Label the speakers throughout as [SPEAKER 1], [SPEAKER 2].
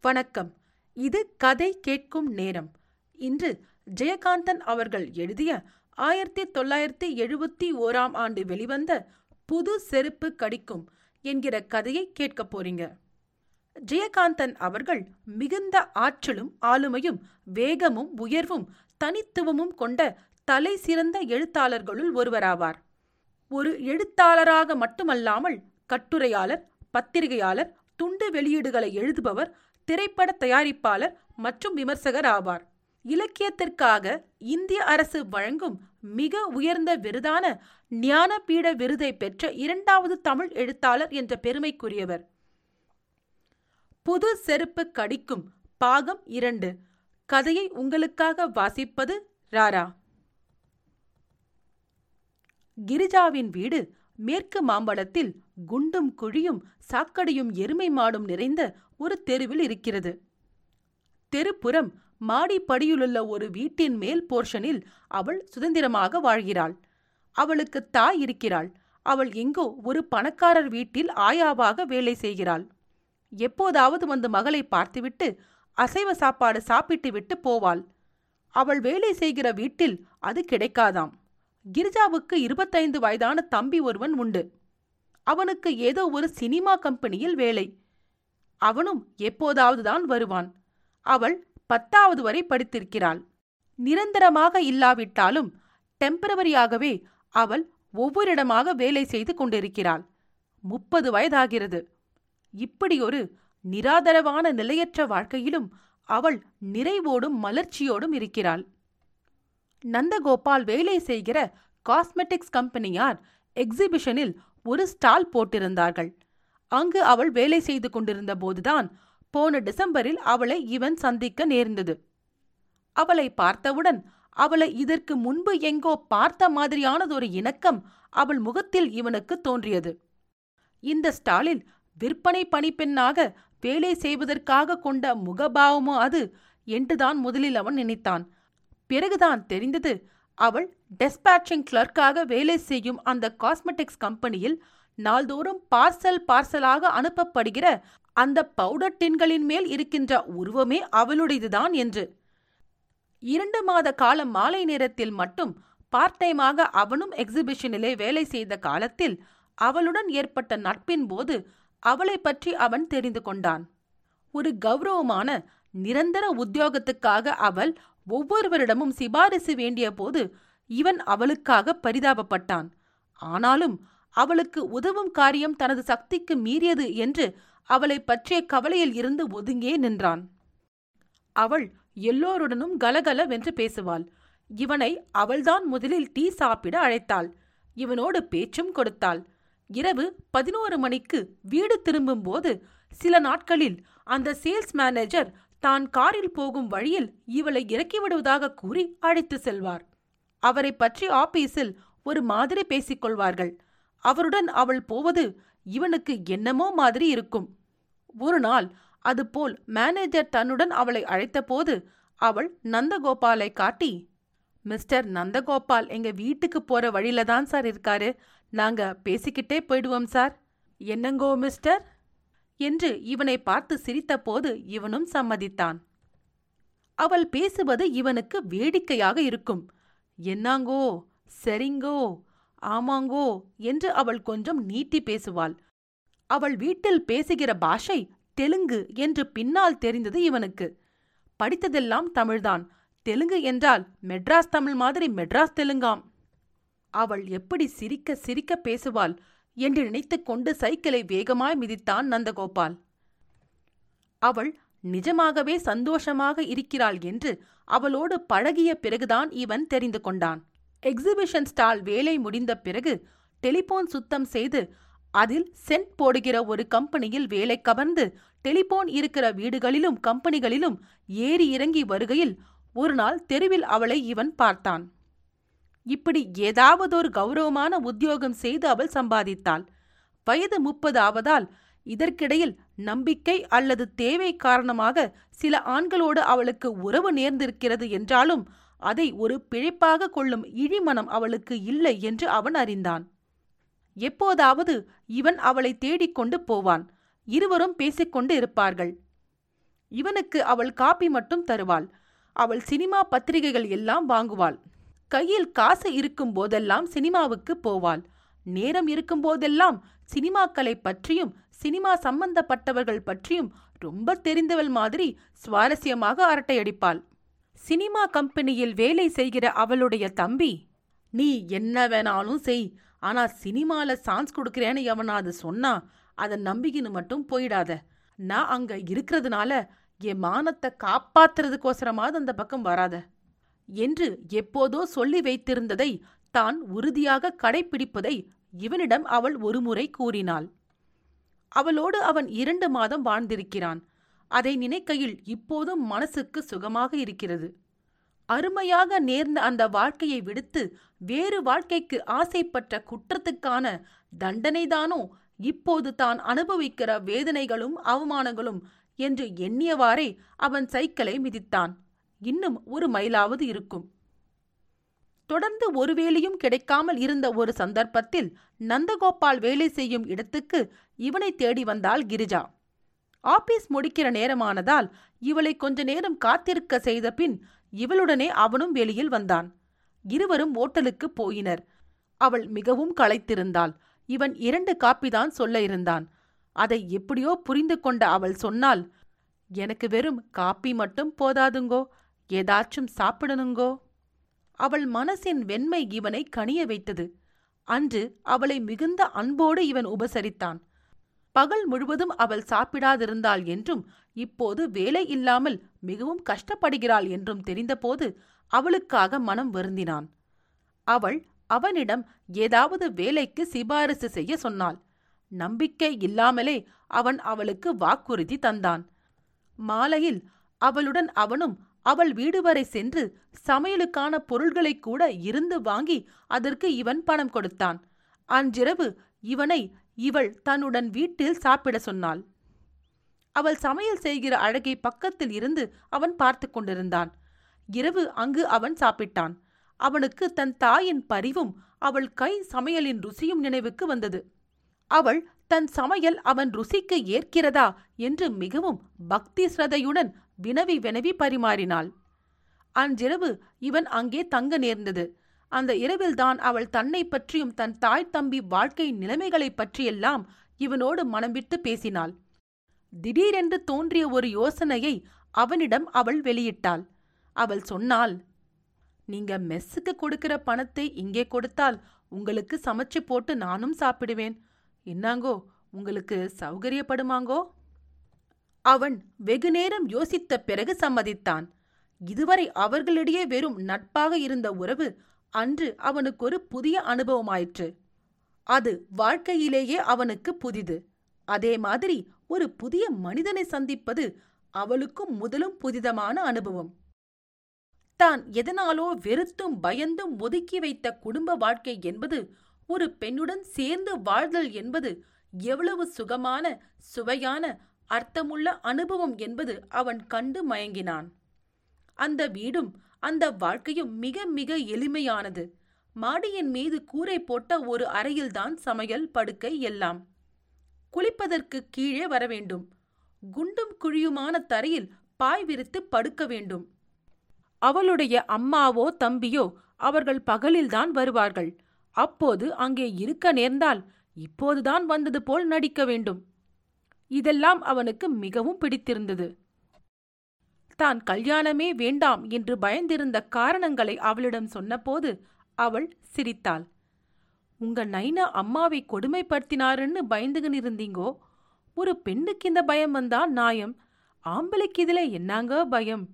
[SPEAKER 1] வணக்கம். இது கதை கேட்கும் நேரம். இன்று ஜெயகாந்தன் அவர்கள் எழுதிய ஆயிரத்தி தொள்ளாயிரத்தி எழுபத்தி ஓராம் ஆண்டு வெளிவந்த புது செருப்பு கடிக்கும் என்கிற கதையை கேட்கப் போறீங்க. ஜெயகாந்தன் அவர்கள் மிகுந்த ஆற்றலும் ஆளுமையும் வேகமும் உயர்வும் தனித்துவமும் கொண்ட தலை சிறந்த எழுத்தாளர்களுள் ஒருவராவார். ஒரு எழுத்தாளராக மட்டுமல்லாமல் கட்டுரையாளர் பத்திரிகையாளர் துண்டு வெளியீடுகளை எழுதுபவர் திரைப்பட தயாரிப்பாளர் மற்றும் விமர்சகர் ஆவார். இலக்கியத்திற்காக இந்திய அரசு வழங்கும் மிக உயர்ந்த விருதான ஞானபீட விருதை பெற்ற இரண்டாவது தமிழ் எழுத்தாளர் என்ற பெருமைக்குரியவர். புது செருப்பு கடிக்கும் பாகம் இரண்டு. கதையை உங்களுக்காக வாசிப்பது ராரா. கிரிஜாவின் வீடு மேற்கு மாம்பழத்தில் குண்டும் குழியும் சாக்கடையும் எருமை மாடும் நிறைந்த ஒரு தெருவில் இருக்கிறது. தெருப்புறம் மாடிப்படியிலுள்ள ஒரு வீட்டின் மேல் போர்ஷனில் அவள் சுதந்திரமாக வாழ்கிறாள். அவளுக்கு தாய் இருக்கிறாள். அவள் எங்கோ ஒரு பணக்காரர் வீட்டில் ஆயாவாக வேலை செய்கிறாள். எப்போதாவது வந்து மகளை பார்த்துவிட்டு அசைவ சாப்பாடு சாப்பிட்டு விட்டு போவாள். அவள் வேலை செய்கிற வீட்டில் அது கிடைக்காதாம். கிரிஜாவுக்கு இருபத்தைந்து வயதான தம்பி ஒருவன் உண்டு. அவனுக்கு ஏதோ ஒரு சினிமா கம்பெனியில் வேலை. அவனும் எப்போதாவது தான் வருவான். அவள் பத்தாவது வரை படித்திருக்கிறாள். நிரந்தரமாக இல்லாவிட்டாலும் டெம்பரவரியாகவே அவள் ஒவ்வொரு இடமாக வேலை செய்து கொண்டிருக்கிறாள். முப்பது வயதாகிறது. இப்படியொரு நிராதரவான நிலையற்ற வாழ்க்கையிலும் அவள் நிறைவோடும் மலர்ச்சியோடும் இருக்கிறாள். நந்தகோபால் வேலை செய்கிற காஸ்மெட்டிக்ஸ் கம்பெனியார் எக்ஸிபிஷனில் ஒரு ஸ்டால் போட்டிருந்தார்கள். அங்கு அவள் வேலை செய்து கொண்டிருந்த போதுதான் போன டிசம்பரில் அவளை இவன் சந்திக்க நேர்ந்தது. அவளை பார்த்தவுடன் அவளை இதற்கு முன்பு எங்கோ பார்த்த மாதிரியானதொரு இணக்கம் அவள் முகத்தில் இவனுக்கு தோன்றியது. இந்த ஸ்டாலில் விற்பனை பணிப்பெண்ணாக வேலை செய்வதற்காக கொண்ட முகபாவமோ அது? என்றுதான் முதலில் அவன் நினைத்தான். பிறகுதான் தெரிந்தது. அவள் டெஸ்பேட்சிங் கிளர்க்காக வேலை செய்யும் அந்த காஸ்மெட்டிக்ஸ் கம்பெனியில் நாள்தோறும் பார்சல் பார்சலாக அனுப்பப்படுகிற அந்த பவுடர் டின்களின் மேல் இருக்கின்ற உருவமே அவளுடையதுதான் என்று. இரண்டு மாத காலம் மாலை நேரத்தில் மட்டும் பார்ட் டைமாக அவனும் எக்ஸிபிஷனிலே வேலை செய்த காலத்தில் அவளுடன் ஏற்பட்ட நட்பின் போது அவளை பற்றி அவன் தெரிந்து கொண்டான். ஒரு கௌரவமான நிரந்தர உத்தியோகத்துக்காக அவள் ஒவ்வொருவரிடமும் சிபாரிசு வேண்டிய போது இவன் அவளுக்காக பரிதாபப்பட்டான். ஆனாலும் அவளுக்கு உதவும் காரியம் தனது சக்திக்கு மீறியது என்று அவளை பற்றிய கவலையில் இருந்து ஒதுங்கே நின்றான். அவள் எல்லோருடனும் கலகலவென்று பேசுவாள். இவனை அவள்தான் முதலில் டீ சாப்பிட அழைத்தாள். இவனோடு பேச்சும் கொடுத்தாள். இரவு பதினோரு மணிக்கு வீடு திரும்பும்போது சில நாட்களில் அந்த சேல்ஸ் மேனேஜர் தான் காரில் போகும் வழியில் இவளை இறக்கிவிடுவதாக கூறி அழைத்து செல்வார். அவரை பற்றி ஆபீஸில் ஒரு மாதிரி பேசிக்கொள்வார்கள் அவருடன் அவள் போவது இவனுக்கு என்னமோ மாதிரி இருக்கும். ஒரு நாள் அதுபோல் மேனேஜர் தன்னுடன் அவளை அழைத்தபோது அவள் நந்தகோபாலை காட்டி மிஸ்டர் நந்தகோபால் எங்க வீட்டுக்கு போற வழியில தான் சார் இருக்காரு. நாங்க பேசிக்கிட்டே போயிடுவோம் சார். என்னங்கோ மிஸ்டர்? என்று இவனை பார்த்து சிரித்தபோது இவனும் சம்மதித்தான். அவள் பேசுவது இவனுக்கு வேடிக்கையாக இருக்கும். என்னாங்கோ? சரிங்கோ? ஆமாங்கோ? என்று அவள் கொஞ்சம் நீட்டி பேசுவாள். அவள் வீட்டில் பேசுகிற பாஷை தெலுங்கு என்று பின்னால் தெரிந்தது இவனுக்கு. படித்ததெல்லாம் தமிழ்தான். தெலுங்கு என்றால் மெட்ராஸ் தமிழ் மாதிரி மெட்ராஸ் தெலுங்காம். அவள் எப்படி சிரிக்க சிரிக்க பேசுவாள். என்று நினைத்துக் கொண்டு சைக்கிளை வேகமாய் மிதித்தான் நந்தகோபால். அவள் நிஜமாகவே சந்தோஷமாக இருக்கிறாள் என்று அவளோடு பழகிய பிறகுதான் இவன் தெரிந்து கொண்டான். எக்ஸிபிஷன் ஸ்டால் வேலை முடிந்த பிறகு டெலிபோன் சுத்தம் செய்து அதில் சென்ட் போடுகிற ஒரு கம்பெனியில் வேலை கவர்ந்து டெலிபோன் இருக்கிற வீடுகளிலும் கம்பெனிகளிலும் ஏறி இறங்கி வருகையில் ஒரு நாள் தெருவில் அவளை இவன் பார்த்தான். இப்படி ஏதாவதொரு கௌரவமான உத்தியோகம் செய்து அவள் சம்பாதித்தாள். வயது முப்பது ஆவதால் இதற்கிடையில் நம்பிக்கை அல்லது தேவை காரணமாக சில ஆண்களோடு அவளுக்கு உறவு நேர்ந்திருக்கிறது என்றாலும் அதை ஒரு பிழைப்பாக கொள்ளும் இழிமனம் அவளுக்கு இல்லை என்று அவன் அறிந்தான். எப்போதாவது இவன் அவளை தேடிக்கொண்டு போவான். இருவரும் பேசிக்கொண்டு இருப்பார்கள். இவனுக்கு அவள் காப்பி மட்டும் தருவாள். அவள் சினிமா பத்திரிகைகள் எல்லாம் வாங்குவாள். கையில் காசு இருக்கும் போதெல்லாம் சினிமாவுக்கு போவாள். நேரம் இருக்கும் போதெல்லாம் சினிமாக்களை பற்றியும் சினிமா சம்பந்தப்பட்டவர்கள் பற்றியும் ரொம்ப தெரிந்தவள் மாதிரி சுவாரஸ்யமாக அரட்டையடிப்பாள். சினிமா கம்பெனியில் வேலை செய்கிற அவளுடைய தம்பி நீ என்ன வேணாலும் செய் ஆனா சினிமால சான்ஸ் கொடுக்கறேன்னு எவனாவது சொன்னா அதை நம்பிக்கின்னு மட்டும் போயிடாத. நான் அங்க இருக்கிறதுனால என் மானத்தை காப்பாத்துறதுக்கோசரமாவது அந்த பக்கம் வராத. என்று எப்போதோ சொல்லி வைத்திருந்ததை தான் உறுதியாக கடைப்பிடிப்பதை இவனிடம் அவள் ஒருமுறை கூறினாள். அவளோடு அவன் இரண்டு மாதம் வாழ்ந்திருக்கிறான். அதை நினைக்கையில் இப்போதும் மனசுக்கு சுகமாக இருக்கிறது. அருமையாக நேர்ந்த அந்த வாழ்க்கையை விடுத்து வேறு வாழ்க்கைக்கு ஆசைப்பட்ட குற்றத்துக்கான தண்டனைதானோ இப்போது தான் அனுபவிக்கிற வேதனைகளும் அவமானங்களும் என்று எண்ணியவாறே அவன் சைக்கிளை மிதித்தான். இன்னும் ஒரு மைலாவது இருக்கும். தொடர்ந்து ஒரு வேலையும் கிடைக்காமல் இருந்த ஒரு சந்தர்ப்பத்தில் நந்தகோபால் வேலை செய்யும் இடத்துக்கு இவனை தேடி வந்தாள் கிரிஜா. ஆபீஸ் முடிக்கிற நேரமானதால் இவளை கொஞ்ச நேரம் காத்திருக்க செய்த பின் இவளுடனே அவனும் வெளியில் வந்தான். இருவரும் ஓட்டலுக்கு போயினர். அவள் மிகவும் களைத்திருந்தாள். இவன் இரண்டு காப்பிதான் சொல்ல இருந்தான். அதை எப்படியோ புரிந்து கொண்ட அவள் சொன்னால் எனக்கு வெறும் காப்பி மட்டும் போதாதுங்கோ. ஏதாச்சும் சாப்பிடணுங்கோ? அவள் மனசின் வெண்மை இவனை கனிய வைத்தது. அன்று அவளை மிகுந்த அன்போடு இவன் உபசரித்தான். பகல் முழுவதும் அவள் சாப்பிடாதிருந்தாள் என்றும் இப்போது வேலை இல்லாமல் மிகவும் கஷ்டப்படுகிறாள் என்றும் தெரிந்தபோது அவளுக்காக மனம் வருந்தினான். அவள் அவனிடம் ஏதாவது வேலைக்கு சிபாரிசு செய்ய சொன்னாள். நம்பிக்கை இல்லாமலே அவன் அவளுக்கு வாக்குறுதி தந்தான். மாலையில் அவளுடன் அவனும் அவள் வீடு வரை சென்று சமையலுக்கான பொருள்களை கூட இருந்து வாங்கி அதற்கு இவன் பணம் கொடுத்தான். அன்றிரவு இவனை இவள் தன்னுடன் வீட்டில் சாப்பிட சொன்னாள். அவள் சமையல் செய்கிற அழகை பக்கத்தில் இருந்து அவன் பார்த்து கொண்டிருந்தான். இரவு அங்கு அவன் சாப்பிட்டான். அவனுக்கு தன் தாயின் பரிவும் அவள் கை சமையலின் ருசியும் நினைவுக்கு வந்தது. அவள் தன் சமையல் அவன் ருசிக்கு ஏற்கிறதா என்று மிகவும் பக்தி ஸ்ரதையுடன் வினவி வினவி பரிமாறினாள். அன்றிரவு இவன் அங்கே தங்க நேர்ந்தது. அந்த இரவில்தான் அவள் தன்னை பற்றியும் தன் தாய் தம்பி வாழ்க்கை நிலைமைகளைப் பற்றியெல்லாம் இவனோடு மனம் விட்டு பேசினாள். திடீரென்று தோன்றிய ஒரு யோசனையை அவனிடம் அவள் வெளியிட்டாள். அவள் சொன்னாள் நீங்க மெஸ்ஸுக்கு கொடுக்கிற பணத்தை இங்கே கொடுத்தால் உங்களுக்கு சமைச்சு போட்டு நானும் சாப்பிடுவேன். என்னாங்கோ உங்களுக்கு சௌகரியப்படுமாங்கோ? அவன் வெகுநேரம் யோசித்த பிறகு சம்மதித்தான். இதுவரை அவர்களிடையே வெறும் நட்பாக இருந்த உறவு அன்று அவனுக்கு ஒரு புதிய அனுபவமாயிற்று. அது வாழ்க்கையிலேயே அவனுக்கு புதிது. அதே மாதிரி ஒரு புதிய மனிதனை சந்திப்பது அவளுக்கும் முதலும் புதிதமான அனுபவம். தான் எதனாலோ வெறுத்தும் பயந்தும் ஒதுக்கி வைத்த குடும்ப வாழ்க்கை என்பது ஒரு பெண்ணுடன் சேர்ந்து வாழ்தல் என்பது எவ்வளவு சுகமான சுவையான அர்த்தமுள்ள அனுபவம் என்பது அவன் கண்டு மயங்கினான். அந்த வீடும் அந்த வாழ்க்கையும் மிக மிக எளிமையானது. மாடியின் மீது கூரை போட்ட ஒரு அறையில்தான் சமையல் படுக்கை எல்லாம். குளிப்பதற்கு கீழே வர வேண்டும். குண்டும் குழியுமான தரையில் பாய் விரித்து படுக்க வேண்டும். அவளுடைய அம்மாவோ தம்பியோ அவர்கள் பகலில்தான் வருவார்கள். அப்போது அங்கே இருக்க நேர்ந்தால் இப்போதுதான் வந்தது போல் நடிக்க வேண்டும். இதெல்லாம் அவனுக்கு மிகவும் பிடித்திருந்தது. தான் கல்யாணமே வேண்டாம் என்று பயந்திருந்த காரணங்களை அவளிடம் சொன்னபோது அவள் சிரித்தாள். உங்க நைனா அம்மாவை கொடுமைப்படுத்தினாருன்னு பயந்துகின்னு இருந்தீங்கோ ஒரு பெண்ணுக்கு இந்த பயம் வந்தா நாயம். ஆம்பளைக்கு இதுல என்னங்க பயம்?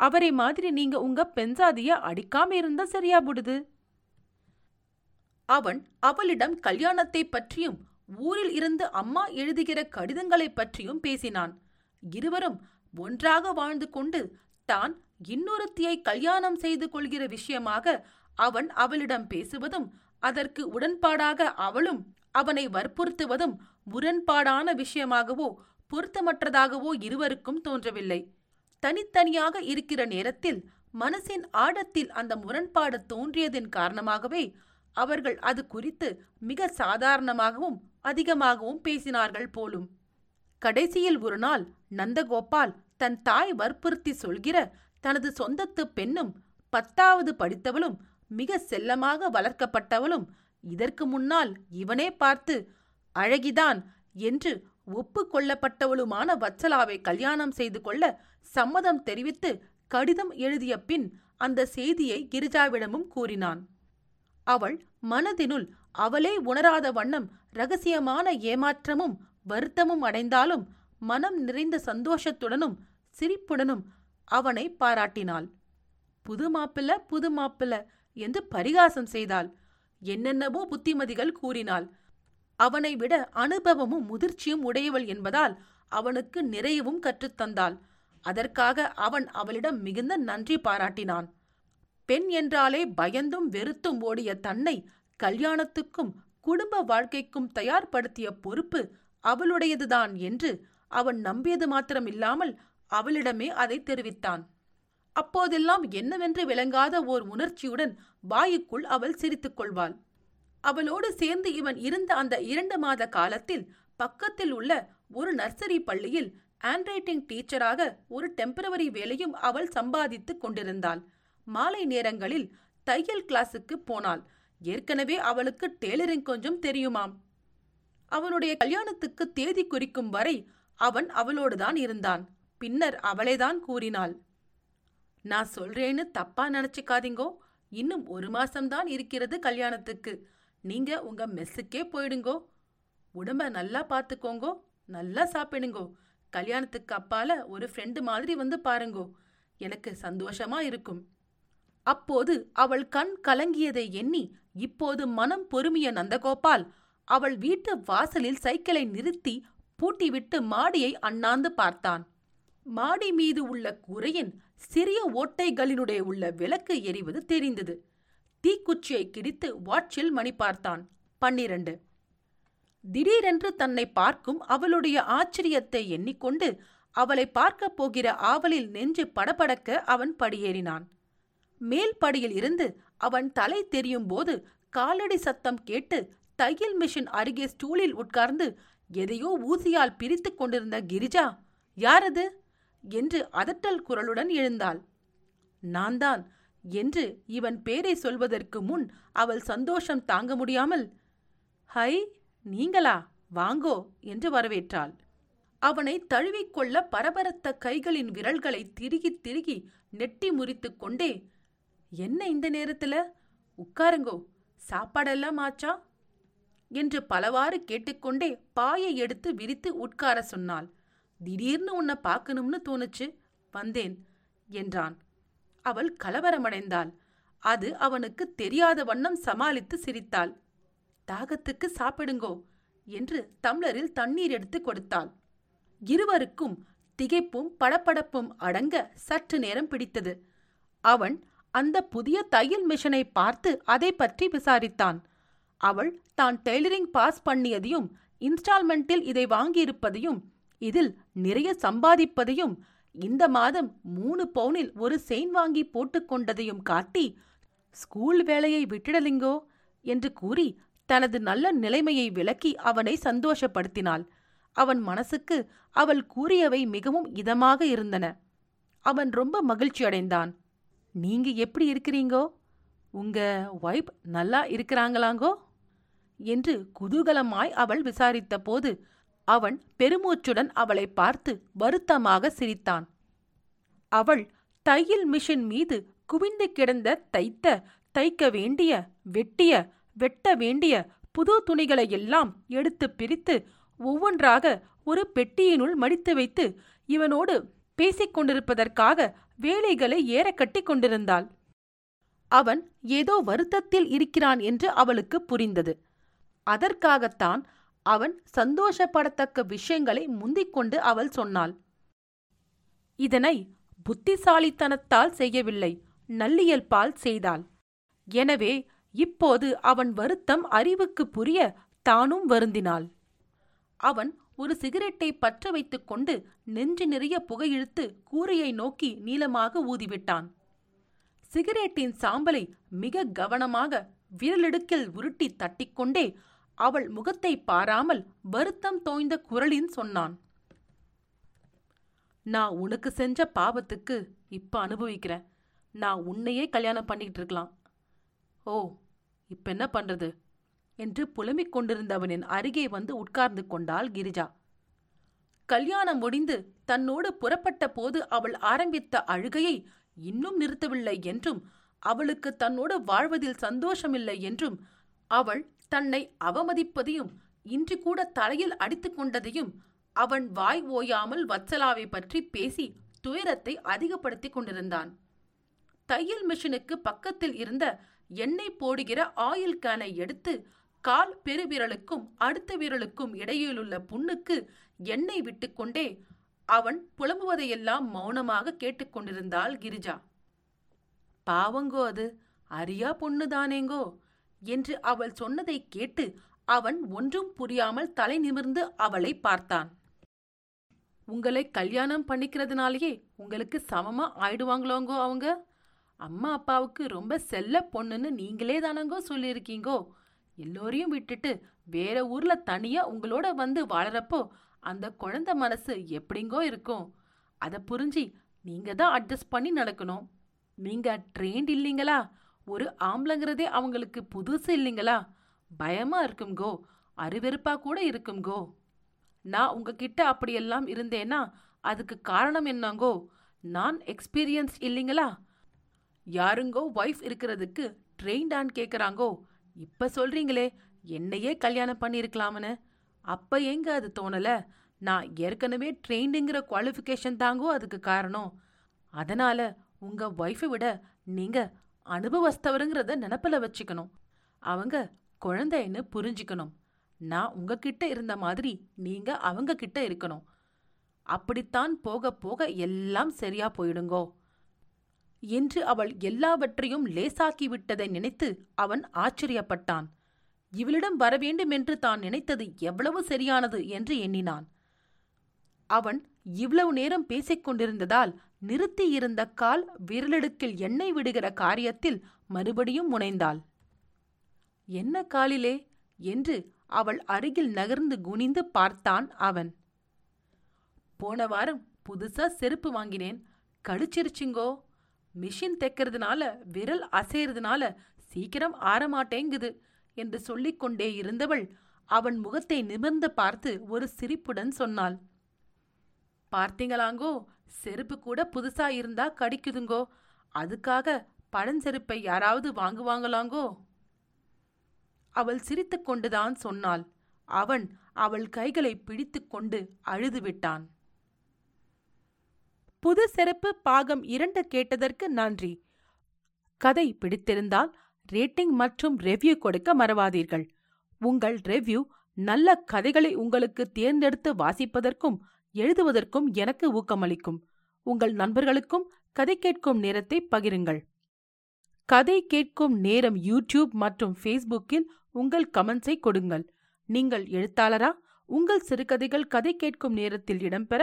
[SPEAKER 1] அவரை மாதிரி நீங்க உங்க பெண்சாதிய அடிக்காம இருந்தா சரியா புடுது? அவன் அவளிடம் கல்யாணத்தை பற்றியும் ஊரில் இருந்து அம்மா எழுதுகிற கடிதங்களைப் பற்றியும் பேசினான். இருவரும் ஒன்றாக வாழ்ந்து கொண்டு தான் இன்னொருத்தியை கல்யாணம் செய்து கொள்கிற விஷயமாக அவன் அவளிடம் பேசுவதும் அதற்கு உடன்பாடாக அவளும் அவனை வற்புறுத்துவதும் முரண்பாடான விஷயமாகவோ பொருத்தமற்றதாகவோ இருவருக்கும் தோன்றவில்லை. தனித்தனியாக இருக்கிற நேரத்தில் மனசின் ஆழத்தில் அந்த முரண்பாடு தோன்றியதின் காரணமாகவே அவர்கள் அது குறித்து மிக சாதாரணமாகவும் அதிகமாகவும் பேசினார்கள் போலும். கடைசியில் ஒரு நாள் நந்தகோபால் தன் தாய் வற்புறுத்தி சொல்கிற தனது சொந்தத்து பெண்ணும் பத்தாவது படித்தவளும் மிக செல்லமாக வளர்க்கப்பட்டவளும் இதற்கு முன்னால் இவனே பார்த்து அழகிதான் என்று ஒப்புக்கொள்ளப்பட்டவளுமான வச்சலாவை கல்யாணம் செய்து கொள்ள சம்மதம் தெரிவித்து கடிதம் எழுதிய பின் அந்த செய்தியை கிரிஜாவிடமும் கூறினான். அவள் மனதினுள் அவளே உணராத வண்ணம் ரகசியமான ஏமாற்றமும் வருத்தமும் அடைந்தாலும் மனம் நிறைந்த சந்தோஷத்துடனும் சிரிப்புடனும் அவனை பாராட்டினாள். புது மாப்பிள்ள புது மாப்பிள்ள என்று பரிகாசம் செய்தாள். என்னென்னவோ புத்திமதிகள் கூறினாள். அவனை விட அனுபவமும் முதிர்ச்சியும் உடையவள் என்பதால் அவனுக்கு நிறையவும் கற்றுத்தந்தாள் அதற்காக அவன் அவளிடம் மிகுந்த நன்றி பாராட்டினான். பெண் என்றாலே பயந்தும் வெறுத்தும் ஓடிய தன்னை கல்யாணத்துக்கும் குடும்ப வாழ்க்கைக்கும் தயார்படுத்திய பொறுப்பு அவளுடையதுதான் என்று அவன் நம்பியது மாத்திரமில்லாமல் அவளிடமே அதை தெரிவித்தான். அப்போதெல்லாம் என்னவென்று விளங்காத ஓர் உணர்ச்சியுடன் வாயுக்குள் அவள் சிரித்துக் கொள்வாள். அவளோடு சேர்ந்து இவன் இருந்த அந்த இரண்டு மாத காலத்தில் பக்கத்தில் உள்ள ஒரு நர்சரி பள்ளியில் ஆண்ட்ரைட்டிங் டீச்சராக ஒரு டெம்பரவரி வேலையும் அவள் சம்பாதித்துக் கொண்டிருந்தாள். மாலை நேரங்களில் தையல் கிளாஸுக்கு போனாள். ஏற்கனவே அவளுக்கு டெய்லரிங் கொஞ்சம் தெரியுமாம். அவனுடைய கல்யாணத்துக்கு தேதி குறிக்கும் வரை அவன் அவளோடுதான் இருந்தான். பின்னர் அவளேதான் கூறினாள். நான் சொல்றேன்னு தப்பா நினைச்சுக்காதீங்கோ. இன்னும் ஒரு மாசம்தான் இருக்கிறது கல்யாணத்துக்கு. நீங்க உங்க மெஸ்ஸுக்கே போயிடுங்கோ. உடம்ப நல்லா பார்த்துக்கோங்கோ நல்லா சாப்பிடுங்கோ. கல்யாணத்துக்கு அப்பால ஒரு ஃப்ரெண்டு மாதிரி வந்து பாருங்கோ. எனக்கு சந்தோஷமா இருக்கும். அப்போது அவள் கண் கலங்கியதை எண்ணி இப்போது மனம் பொறுமிய நந்தகோபால். அவள் வீட்டு வாசலில் சைக்கிளை நிறுத்தி பூட்டிவிட்டு மாடியை அண்ணாந்து பார்த்தான். மாடி மீது உள்ள கூரையின் சிறிய ஓட்டைகளினுடைய உள்ள விளக்கு எரிவது தெரிந்தது. தீக்குச்சியை கிடித்து வாட்சில் மணி பார்த்தான் பன்னிரண்டு. திடீரென்று தன்னை பார்க்கும் அவளுடைய ஆச்சரியத்தை எண்ணிக்கொண்டு அவளை பார்க்கப் போகிற ஆவலில் நெஞ்சு படபடக்க அவன் படியேறினான். மேல் படியில் இருந்து அவன் தலை தெரியும் போது காலடி சத்தம் கேட்டு தையல் மிஷின் அருகே ஸ்டூலில் உட்கார்ந்து எதையோ ஊசியால் பிரித்துக் கொண்டிருந்த கிரிஜா யாரது? என்று அதட்டல் குரலுடன் எழுந்தாள். நான்தான் என்று இவன் பேரை சொல்வதற்கு முன் அவள் சந்தோஷம் தாங்க முடியாமல் ஹை நீங்களா? வாங்கோ என்று வரவேற்றாள். அவனை தழுவிக்கொள்ள பரபரத்த கைகளின் விரல்களை திருகி திருகி நெட்டி முறித்து கொண்டே என்ன இந்த நேரத்துல? உட்காருங்கோ சாப்பாடெல்லாம் ஆச்சா? என்று பலவாறு கேட்டுக்கொண்டே பாயை எடுத்து விரித்து உட்கார சொன்னாள். திடீர்னு உன்னை பார்க்கணும்னு தோணுச்சு வந்தேன் என்றான். அவள் கலவரமடைந்தாள். அது அவனுக்கு தெரியாத வண்ணம் சமாளித்து சிரித்தாள். தாகத்துக்கு சாப்பிடுங்கோ என்று தம்ளரில் தண்ணீர் எடுத்து கொடுத்தாள். இருவருக்கும் திகைப்பும் படப்படப்பும் அடங்க சற்று நேரம் பிடித்தது. அவன் அந்த புதிய தையல் மிஷனை பார்த்து அதை பற்றி விசாரித்தான். அவள் தான் டெய்லரிங் பாஸ் பண்ணியதையும் இன்ஸ்டால்மெண்ட்டில் இதை வாங்கியிருப்பதையும் இதில் நிறைய சம்பாதிப்பதையும் இந்த மாதம் மூணு பவுனில் ஒரு செயின் வாங்கி போட்டுக்கொண்டதையும் காட்டி ஸ்கூல் வேலையை விட்டுடலிங்கோ? என்று கூறி தனது நல்ல நிலைமையை விளக்கி அவனை சந்தோஷப்படுத்தினாள். அவன் மனசுக்கு அவள் கூறியவை மிகவும் இதமாக இருந்தன. அவன் ரொம்ப மகிழ்ச்சியடைந்தான். நீங்க எப்படி இருக்கிறீங்கோ? உங்க ஒய்ப் நல்லா இருக்கிறாங்களாங்கோ? என்று குதூகலமாய் அவள் விசாரித்த போது அவன் பெருமூச்சுடன் அவளை பார்த்து வருத்தமாக சிரித்தான். அவள் தையல் மிஷின் மீது குவிந்து கிடந்த தைத்த தைக்க வேண்டிய வெட்டிய வெட்ட வேண்டிய புது துணிகளை எல்லாம் எடுத்து பிரித்து ஒவ்வொன்றாக ஒரு பெட்டியினுள் மடித்து வைத்து இவனோடு பேசிக் கொண்டிருப்பதற்காக வேலைகளை ஏற கட்டி கொண்டிருந்தாள். அவன் ஏதோ வருத்தத்தில் இருக்கிறான் என்று அவளுக்கு புரிந்தது. அதற்காகத்தான் அவன் சந்தோஷப்படத்தக்க விஷயங்களை முந்திக்கொண்டு அவள் சொன்னாள். இதனை புத்திசாலித்தனத்தால் செய்யவில்லை நல்லியல்பால் செய்தாள். எனவே இப்போது அவன் வருத்தம் அறிவுக்கு புரிய தானும் வருந்தினாள். அவன் ஒரு சிகரெட்டை பற்ற வைத்துக் கொண்டு நெஞ்சு நிறைய புகையிழுத்து கூரையை நோக்கி நீளமாக ஊதிவிட்டான். சிகரெட்டின் சாம்பலை மிக கவனமாக விரலிடுக்கில் உருட்டி தட்டிக்கொண்டே அவள் முகத்தை பாராமல் வருத்தம் தோய்ந்த குரலின் சொன்னான். நான் உனக்கு செஞ்ச பாவத்துக்கு இப்ப அனுபவிக்கிறேன். நான் உன்னையே கல்யாணம் பண்ணிக்கிட்டு இருக்கலாம். ஓ இப்ப என்ன பண்றது? என்று புலம்பிக் கொண்டிருந்தவனின் அருகே வந்து உட்கார்ந்து கொண்டாள் கிரிஜா. கல்யாணம் முடிந்து தன்னோடு புறப்பட்ட போது அவள் ஆரம்பித்த அழுகையை இன்னும் நிறுத்தவில்லை என்றும் அவளுக்கு தன்னோடு வாழ்வதில் சந்தோஷமில்லை என்றும் அவள் தன்னை அவமதிப்பதையும் இன்று கூட தலையில் அடித்துக் கொண்டதையும் அவன் வாய் ஓயாமல் வத்சலாவை பற்றி பேசி துயரத்தை அதிகப்படுத்திக் கொண்டிருந்தான். தையல் மிஷினுக்கு பக்கத்தில் இருந்த எண்ணெய் போடுகிற ஆயில் கேனை எடுத்து கால் பெருவிரலுக்கும் அடுத்த விரலுக்கும் இடையிலுள்ள புண்ணுக்கு எண்ணெய் விட்டுக்கொண்டே அவன் புலம்புவதையெல்லாம் மௌனமாக கேட்டுக்கொண்டிருந்தாள் கிரிஜா. பாவங்கோ அது அரியா பொண்ணுதானேங்கோ? என்று அவள் சொன்னதை கேட்டு அவன் ஒன்றும் புரியாமல் தலை நிமிர்ந்து அவளை பார்த்தான். உங்களை கல்யாணம் பண்ணிக்கிறதுனாலேயே உங்களுக்கு சமமா ஆயிடுவாங்களோங்கோ அவங்க? அம்மா அப்பாவுக்கு ரொம்ப செல்ல பொண்ணுன்னு நீங்களே தானங்கோ சொல்லியிருக்கீங்கோ? எல்லோரையும் விட்டுட்டு வேற ஊர்ல தனியா உங்களோட வந்து வாழறப்போ அந்த குழந்தை மனசு எப்படிங்கோ இருக்கும். அதை புரிஞ்சு நீங்க தான் அட்ஜஸ்ட் பண்ணி நடக்கணும். நீங்க ட்ரெயின்ட் இல்லைங்களா? ஒரு ஆம்பளைங்கிறதே அவங்களுக்கு புதுசு இல்லைங்களா? பயமா இருக்கும்கோ. அருவெருப்பா கூட இருக்கும்கோ. நான் உங்ககிட்ட அப்படியெல்லாம் இருந்தேன்னா அதுக்கு காரணம் என்னங்கோ? நான் எக்ஸ்பீரியன்ஸ் இல்லைங்களா? யாருங்கோ ஒய்ஃப் இருக்கிறதுக்கு ட்ரெயின்டான்னு கேட்குறாங்கோ இப்ப சொல்றீங்களே என்னையே கல்யாணம் பண்ணியிருக்கலாம்னு அப்ப எங்க அது தோணல? நான் ஏற்கனவே ட்ரெயின்டுங்கிற குவாலிஃபிகேஷன் தாங்கோ அதுக்கு காரணம். அதனால உங்க ஒய்ஃபை விட நீங்க அனுபவஸ்தவருங்கிறத நினப்பில் வச்சுக்கணும். அவங்க குழந்தைன்னு புரிஞ்சுக்கணும். நான் உங்ககிட்ட இருந்த மாதிரி நீங்க அவங்க கிட்ட இருக்கணும். அப்படித்தான் போக போக எல்லாம் சரியா போயிடுங்கோ. என்று அவள் எல்லாவற்றையும் லேசாக்கிவிட்டதை நினைத்து அவன் ஆச்சரியப்பட்டான். இவளிடம் வரவேண்டும் என்று தான் நினைத்தது எவ்வளவு சரியானது என்று எண்ணினான். அவன் இவ்வளவு நேரம் பேசிக் கொண்டிருந்ததால் நிறுத்தியிருந்த கால் விரலடுக்கில் எண்ணெய் விடுகிற காரியத்தில் மறுபடியும் முனைந்தாள். என்ன காலிலே? என்று அவள் அருகில் நகர்ந்து குனிந்து பார்த்தான் அவன். போன வாரம் புதுசா செருப்பு வாங்கினேன். கடிச்சிருச்சிங்கோ. மிஷின் தைக்கிறதுனால விரல் அசைறதுனால சீக்கிரம் ஆறமாட்டேங்குது என்று சொல்லிக்கொண்டே இருந்தவள் அவன் முகத்தை நிமிர்ந்து பார்த்து ஒரு சிரிப்புடன் சொன்னாள். பார்த்தீங்களாங்கோ செருப்பு கூட புதுசா இருந்தா கடிக்குதுங்கோ அதுக்காக பழஞ்செருப்பை யாராவது வாங்குவாங்களாங்கோ? அவள் சிரித்துக்கொண்டுதான் சொன்னாள். அவன் அவள் கைகளை பிடித்துக்கொண்டு அழுது விட்டான். புது செருப்பு பாகம் இரண்டு கேட்டதற்கு நன்றி. கதை பிடித்திருந்தால் ரேட்டிங் மற்றும் ரெவ்யூ கொடுக்க மறவாதீர்கள். உங்கள் ரெவ்யூ நல்ல கதைகளை உங்களுக்கு தேர்ந்தெடுத்து வாசிப்பதற்கும் எழுதுவதற்கும் எனக்கு ஊக்கமளிக்கும். உங்கள் நண்பர்களுக்கும் கதை கேட்கும் நேரத்தை பகிருங்கள். கதை கேட்கும் நேரம் யூடியூப் மற்றும் ஃபேஸ்புக்கில் உங்கள் கமெண்ட்ஸை கொடுங்கள். நீங்கள் எழுத்தாளரா? உங்கள் சிறுகதைகள் கதை கேட்கும் நேரத்தில் இடம்பெற